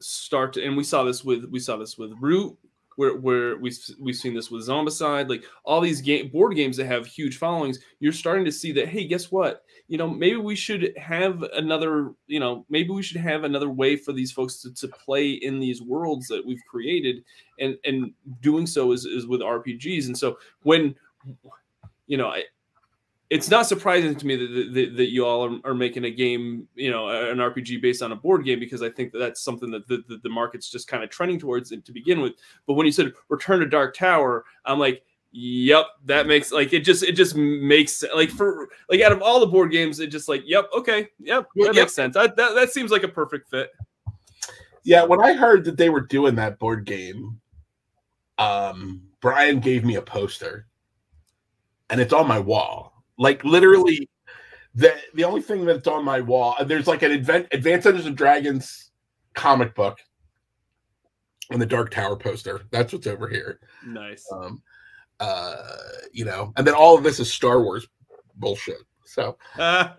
start to, and we saw this with we saw this with Root, where where we we've seen this with Zombicide, like all these game board games that have huge followings. You're starting to see that. Hey, guess what? You know, maybe we should have another. You know, maybe we should have another way for these folks to, to play in these worlds that we've created, and and doing so is is with RPGs. And so when you know, I, it's not surprising to me that, that, that you all are, are making a game, you know, an RPG based on a board game because I think that that's something that the, the, the market's just kind of trending towards to begin with. But when you said Return to Dark Tower, I'm like, yep, that makes like it just it just makes like for like out of all the board games, it just like, yep, okay, yep, that Yep. makes sense. I, that that seems like a perfect fit. yeah when i heard that they were doing that board game um brian gave me a poster and it's on my wall like literally the the only thing that's on my wall there's like an advent advanced Dungeons and dragons comic book and the dark tower poster that's what's over here Nice. um uh you know and then all of this is star wars bullshit so uh,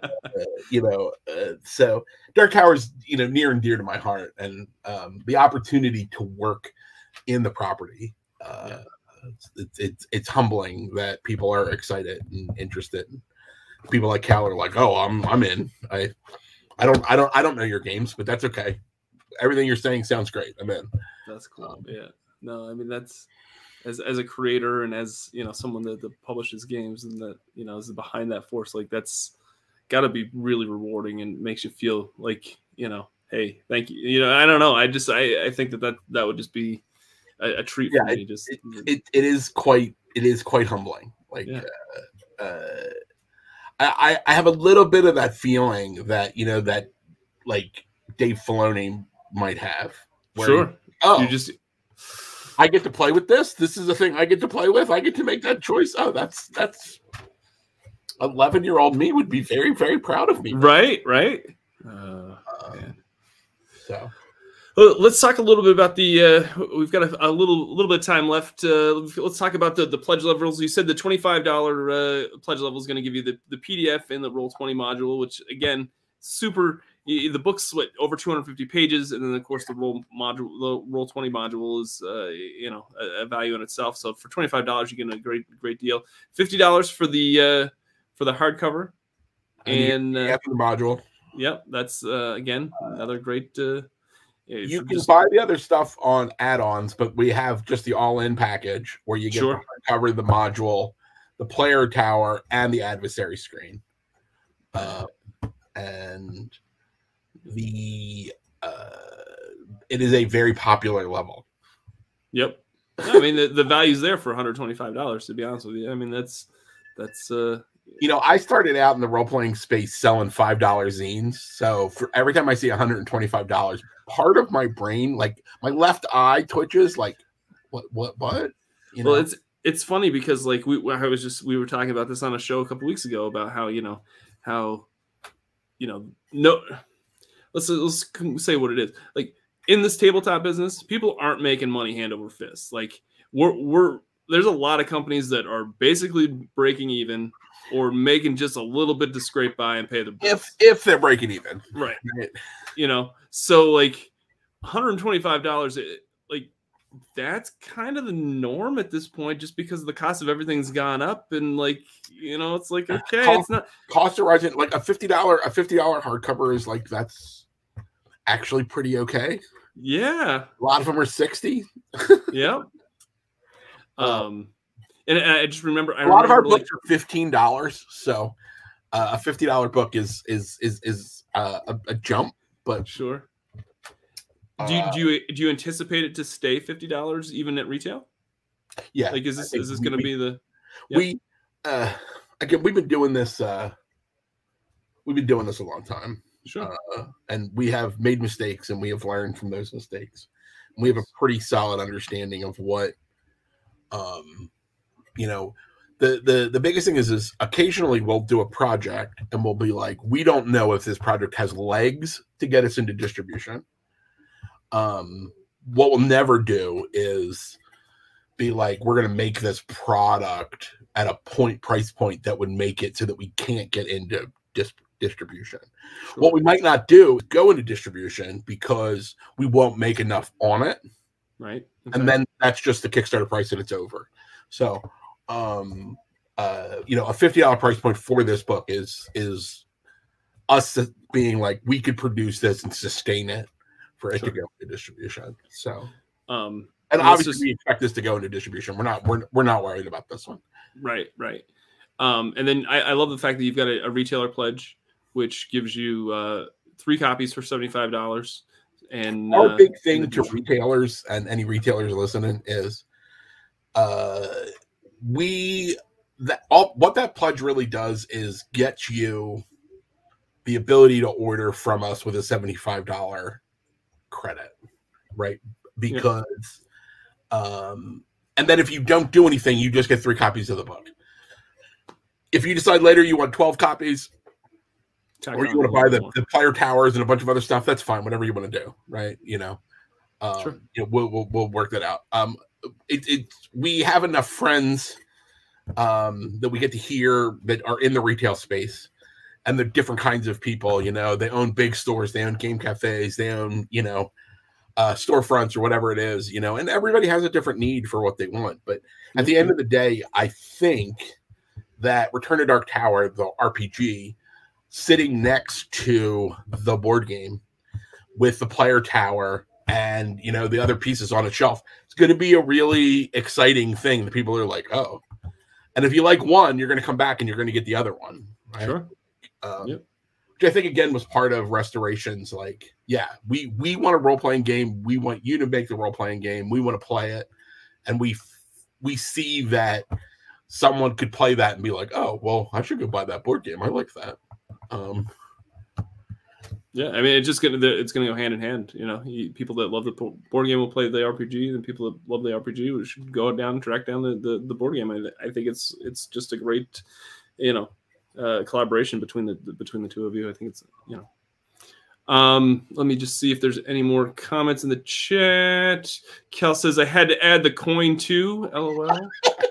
you know uh, so dark tower's you know near and dear to my heart and um the opportunity to work in the property uh Yeah. It's, it's it's humbling that people are excited and interested people like cal are like oh i'm i'm in i i don't i don't i don't know your games but that's okay everything you're saying sounds great i'm in That's cool. Um, yeah. No, I mean that's as as a creator and as you know someone that, that publishes games and that you know is behind that force, like that's got to be really rewarding and makes you feel like you know, hey, thank you. You know, I don't know. I just I I think that that that would just be a, a treat for Yeah, me. Just it, it is quite it is quite humbling like Yeah. uh, uh I, I have a little bit of that feeling that you know that like Dave Filoni might have where, sure. oh You just I get to play with this this is the thing I get to play with I get to make that choice oh that's that's 11 year old me would be very very proud of me right, right. Uh, Um, so let's talk a little bit about the. Uh, we've got a, a, little little bit of time left. Uh, let's talk about the, the pledge levels. You said the twenty five dollar uh, pledge level is going to give you the, the PDF and the Roll twenty module, which again, super. The book's what over two hundred fifty pages, and then of course the Roll module, the Roll twenty module is uh, you know a, a, value in itself. So for twenty five dollars, you get a great great deal. Fifty dollars for the uh, for the hardcover, and, and uh, the module. Yep, that's uh, again another great. Uh, you can just... buy the other stuff on add-ons, but we have just the all-in package where you get sure. the cover, the module, the player tower, and the adversary screen. Uh, and the uh, it is a very popular level. Yep. I mean the, the value's there for $125 to be honest with you. I mean that's that's uh you know, I started out in the role playing space selling five dollars zines. So for every time I see $125, part of my brain, like my left eye twitches, like what, what, what? You know? Well, it's it's funny because like we, I was just we were talking about this on a show a couple weeks ago about how you know how you know no let's let's say what it is like in this tabletop business people aren't making money hand over fist like we're we're there's a lot of companies that are basically breaking even or making just a little bit to scrape by and pay the bills. If if they're breaking even, right? right. You know, so like 125 dollars, like that's kind of the norm at this point, just because the cost of everything's gone up, and like you know, it's like okay, cost, it's not cost of rising. Like a fifty dollar a fifty dollar hardcover is like that's actually pretty okay. Yeah, a lot of them are sixty. yep. Um and I just remember I a lot of our books are fifteen dollars, so uh, a fifty dollar book is is is is uh, a, a, jump, but sure. Do you, uh, do you do you anticipate it to stay fifty dollars even at retail? Yeah, like is this is this going to be the yep. we uh again we've been doing this uh we've been doing this a long time sure uh, and we have made mistakes and we have learned from those mistakes we have a pretty solid understanding of what um you know, the the the biggest thing is is occasionally we'll do a project and we'll be like, we don't know if this project has legs to get us into distribution. Um, what we'll never do is be like, we're gonna make this product at a point price point that would make it so that we can't get into dis- distribution. Sure. What we might not do is go into distribution because we won't make enough on it. Right. Okay. And then that's just the Kickstarter price and it's over. So um uh you know a $50 price point for this book is is us being like we could produce this and sustain it for it sure. to go into distribution. So um and obviously just, we expect this to go into distribution. We're not we're, we're not worried about this one. Right right. Um and then i, I love the fact that you've got a, a retailer pledge which gives you uh three copies for $75 and our uh, big thing to retailers and any retailers listening is uh we that all what that pledge really does is get you the ability to order from us with a $75 credit right? Because yeah. um and then if you don't do anything you just get three copies of the book. If you decide later you want 12 copies or you want to buy the, the player towers and a bunch of other stuff that's fine whatever you want to do right? You know? Um, sure. you know we'll, we'll, we'll work that out. Um it, it we have enough friends um, that we get to hear that are in the retail space and the different kinds of people you know they own big stores they own game cafes they own you know uh, storefronts or whatever it is you know and everybody has a different need for what they want. But at the end of the day i think that return to dark tower the rpg sitting next to the board game with the player tower and you know the other pieces on a shelf going to be a really exciting thing that people are like oh and if you like one, you're going to come back and you're going to get the other one. Right? Sure. Um, yep. Which I think again was part of restorations. Like, yeah, we we want a role playing game. We want you to make the role playing game. We want to play it, and we we see that someone could play that and be like, oh, well, I should go buy that board game. I like that. Um, yeah, I mean, it's just gonna it's gonna go hand in hand. You know, people that love the board game will play the RPG, and people that love the RPG should go down and track down the, the, the board game. I, I think it's it's just a great, you know, uh, collaboration between the between the two of you. I think it's you know, Um, let me just see if there's any more comments in the chat. Kel says I had to add the coin too. LOL.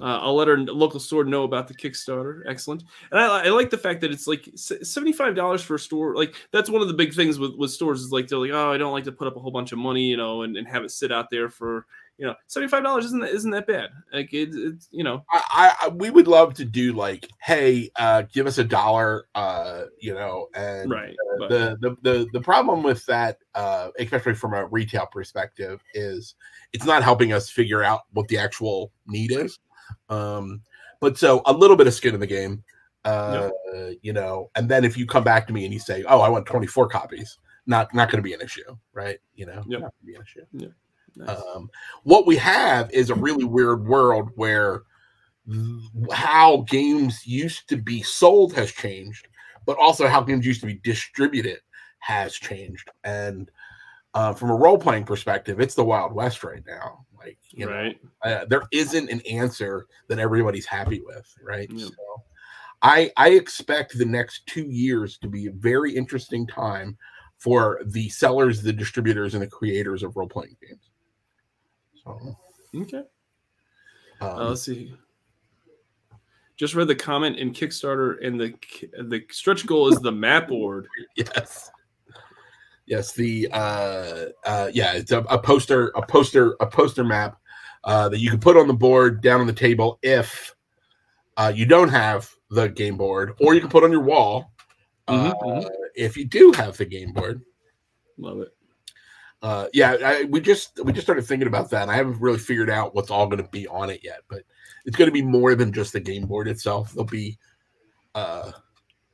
Uh, I'll let our local store know about the Kickstarter. Excellent, and I, I like the fact that it's like seventy five dollars for a store. Like that's one of the big things with, with stores is like they're like, oh, I don't like to put up a whole bunch of money, you know, and, and have it sit out there for you know seventy five dollars isn't isn't that bad. Like it, it's you know, I, I we would love to do like, hey, uh, give us a dollar, uh, you know, and right. Uh, the, the the the problem with that, uh, especially from a retail perspective, is it's not helping us figure out what the actual need is. Um, but so a little bit of skin in the game, uh, yep. you know, and then if you come back to me and you say, "Oh, I want 24 copies," not not going to be an issue, right? You know, yep. not be an issue. Yeah. Nice. Um, what we have is a really weird world where how games used to be sold has changed, but also how games used to be distributed has changed. And uh, from a role playing perspective, it's the Wild West right now. Like, you right. know, uh, there isn't an answer that everybody's happy with, right? Yeah. So, I I expect the next two years to be a very interesting time for the sellers, the distributors, and the creators of role playing games. So, okay. um, Uh, let's see. Just read the comment in Kickstarter, and the the stretch goal is the map board. yes yes the uh uh yeah it's a, a poster a poster a poster map uh that you can put on the board down on the table if uh you don't have the game board or you can put on your wall uh, Mhm, if you do have the game board. Love it. uh yeah I, we just we just started thinking about that and i haven't really figured out what's all going to be on it yet but it's going to be more than just the game board itself. There'll be uh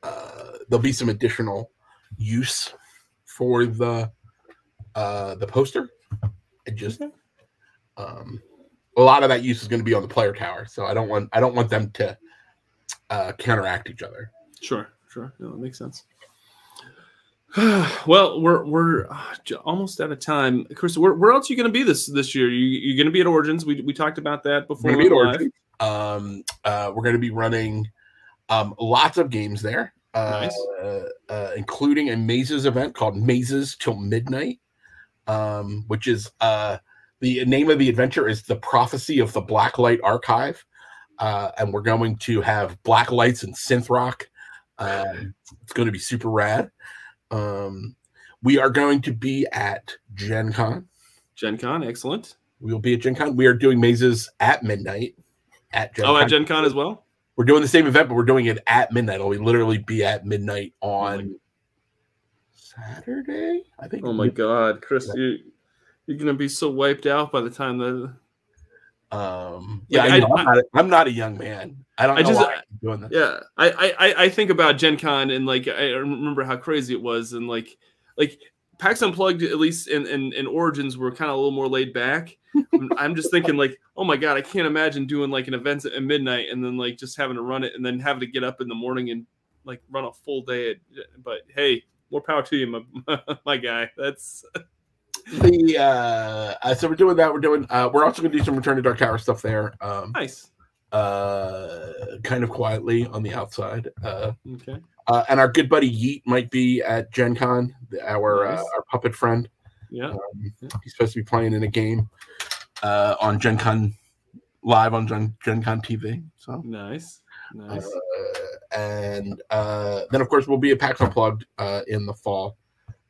uh there'll be some additional use for the uh the poster and just um a lot of that use is going to be on the player tower so i don't want i don't want them to uh counteract each other Sure, sure. No, that makes sense. well, we're we're uh, almost out of time, Chris. Where, where else are you going to be this this year? You you're going to be at Origins. We, we talked about that before. we're going to be at. Origins. um uh we're going to be running um lots of games there Nice. uh including a mazes event called mazes till midnight um which is uh the name of the adventure is the prophecy of the blacklight archive uh and we're going to have black lights and synth rock um it's going to be super rad um we are going to be at gen con Gen Con, excellent. we will be at gen con we are doing mazes at midnight at gen oh, con at Gen Con as well. We're doing the same event, but we're doing it at midnight. It'll literally be at midnight on Saturday, I think. Oh my God, Chris, you you're going to be so wiped out by the time the. Um, yeah, Like, I I- I'm, not, I'm not a young man. I don't I know just- why I'm doing this. Yeah, I, I I- I think about Gen Con and like I remember how crazy it was and like like PAX Unplugged at least in in, in Origins were kind of a little more laid back. I'm- I'm just thinking like, oh my god, I can't imagine doing like an event at midnight and then like just having to run it and then having to get up in the morning and like run a full day. At, but hey, more power to you, my, my guy. That's The uh, uh, so we're doing that. We're doing. Uh, we're also going to do some Return to Dark Tower stuff there. Um, nice. uh, kind of quietly on the outside. Uh, Okay. uh, and our good buddy Yeet might be at Gen Con. Our uh, our puppet friend. Yeah. Um, he's supposed to be playing in a game uh, on Gen Con live on Gen, Gen Con TV. So, Nice. Nice. uh, and uh, then of course we'll be at PAX Unplugged uh, in the fall,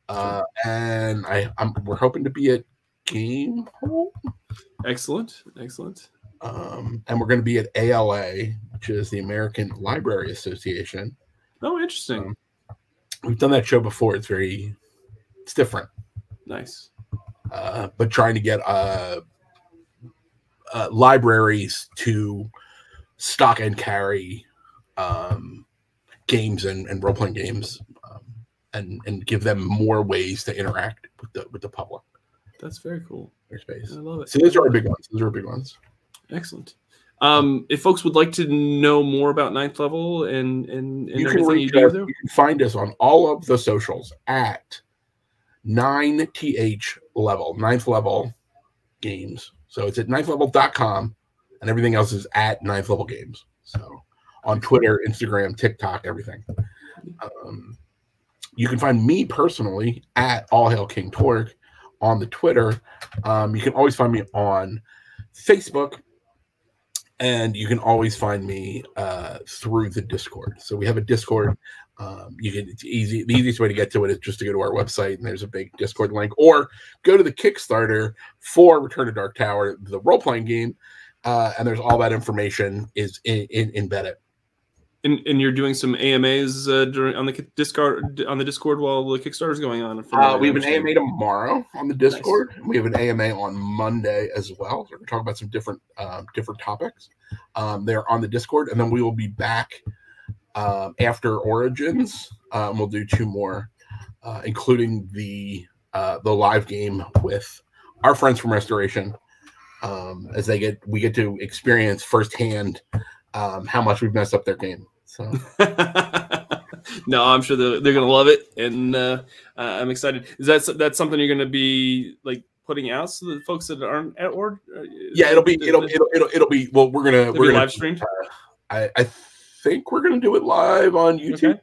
uh, and I I'm, we're hoping to be at Game Hole, Excellent. Excellent. um, and we're going to be at ALA, which is the American Library Association. Oh, interesting. Um, We've done that show before. It's very it's different. Nice. uh, but trying to get uh, uh, libraries to stock and carry um, games and, and role playing games, um, and and give them more ways to interact with the with the public. That's very cool. Their space. I love it. So those are our big ones. Those are our big ones. Excellent. Um, if folks would like to know more about ninth level and and, and you everything you do there, you can find us on all of the socials at nine th level ninth level games so it's at ninthlevel.com and everything else is at ninth level games so on twitter instagram tiktok everything um you can find me personally at All Hail King Torque on the Twitter. Um, you can always find me on Facebook, and you can always find me uh, through the Discord. So we have a Discord. Um, you can it's easy. The easiest way to get to it is just to go to our website, and there's a big Discord link, or go to the Kickstarter for Return to Dark Tower, the role playing game, uh, and there's all that information is in, in, embedded. And, and you're doing some AMAs uh, during on the Discord on the Discord while the Kickstarter is going on. Uh, we have an AMA tomorrow on the Discord. Nice. We have an AMA on Monday as well. So we're going to talk about some different um, different topics. Um, they're on the Discord, and then we will be back um, after Origins. Um, we'll do two more, uh, including the uh, the live game with our friends from Restoration, um, as they get we get to experience firsthand um, how much we've messed up their game. So. no, I'm sure they're, they're to love it, and uh, I'm excited. Is that that's something you're to be like putting out so the folks that aren't at or uh, yeah, it'll be it'll it'll it'll, it'll be well. We're gonna we're gonna live streamed. Uh, I I think we're gonna do it live on YouTube.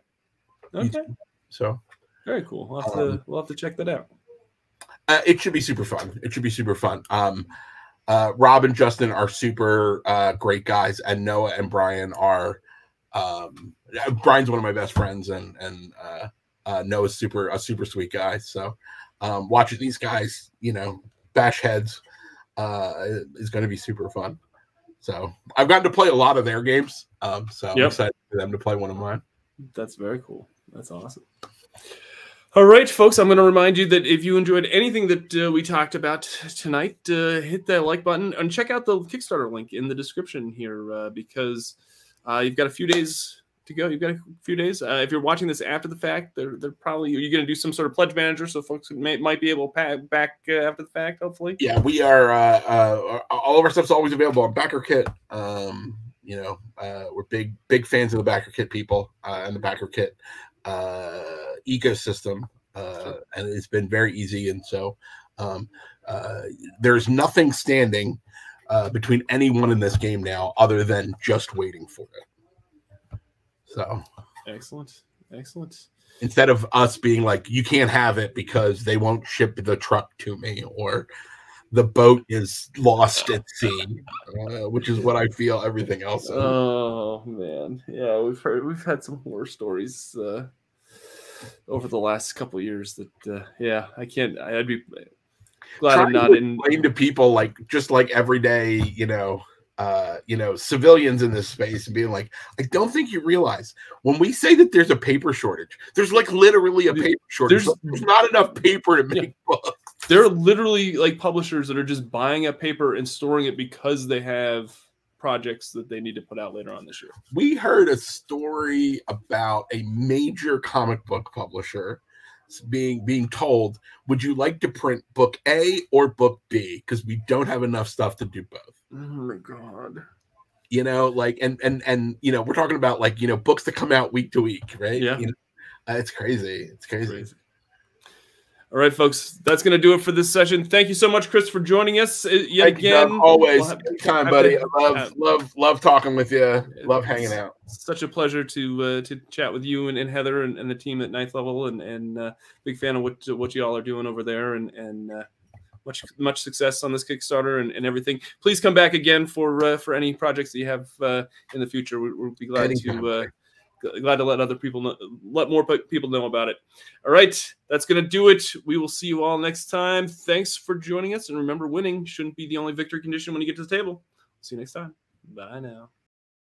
Okay. okay. So very cool. We'll have to um, we'll have to check that out. Uh, it should be super fun. It should be super fun. Um, uh, Rob and Justin are super uh, great guys, and Noah and Brian are. Um, Brian's one of my best friends, and and uh, uh, Noah's super a super sweet guy. So um, watching these guys, you know, bash heads uh, is going to be super fun. So I've gotten to play a lot of their games. Um, so yep. I'm excited for them to play one of mine. That's very cool. That's awesome. All right, folks, I'm going to remind you that if you enjoyed anything that uh, we talked about tonight, uh, hit that like button and check out the Kickstarter link in the description here uh, because uh, you've got a few days to go. You've got a few days. Uh, if you're watching this after the fact, they're, they're probably you're going to do some sort of pledge manager so folks may, might be able to pay back uh, after the fact, hopefully. Yeah, we are. all of our stuff's always available on BackerKit. Um, you know, we're big, big fans of the BackerKit people and the BackerKit uh, ecosystem, uh, and it's been very easy. And so um, uh, there's nothing standing uh, between anyone in this game now other than just waiting for it. So excellent, excellent. Instead of us being like, you can't have it because they won't ship the truck to me, or the boat is lost at sea, uh, which is what I feel everything else. Is. Oh man, yeah, we've heard we've had some horror stories uh, over the last couple years. That uh, yeah, I can't. I'd be glad I'm not to in. Explain to people like just like everyday, you know, uh, you know, civilians in this space and being like, I don't think you realize when we say that there's a paper shortage, there's like literally a paper shortage. There's, there's not enough paper to make yeah. books. There are literally like publishers that are just buying up paper and storing it because they have projects that they need to put out later on this year. We heard a story about a major comic book publisher being being told, "Would you like to print book A or book B? Because we don't have enough stuff to do both." Oh my god! You know, like, and and and you know, we're talking about like you know books that come out week to week, right? Yeah, you know, uh, it's crazy. It's crazy. crazy. All right, folks, that's going to do it for this session. Thank you so much, Chris, for joining us uh, yet Thank again. You, always, we'll anytime, buddy. I love, love, love talking with you. Love hanging out. Such a pleasure to uh, to chat with you and, and Heather and, and, the team at Ninth Level, and and uh, big fan of what what you all are doing over there, and and uh, much much success on this Kickstarter and, and everything. Please come back again for uh, for any projects that you have uh, in the future. We, will be glad to glad to let other people know, let more people know about it. All right, that's going to do it. We will see you all next time. Thanks for joining us. And remember, winning shouldn't be the only victory condition when you get to the table. See you next time. Bye now.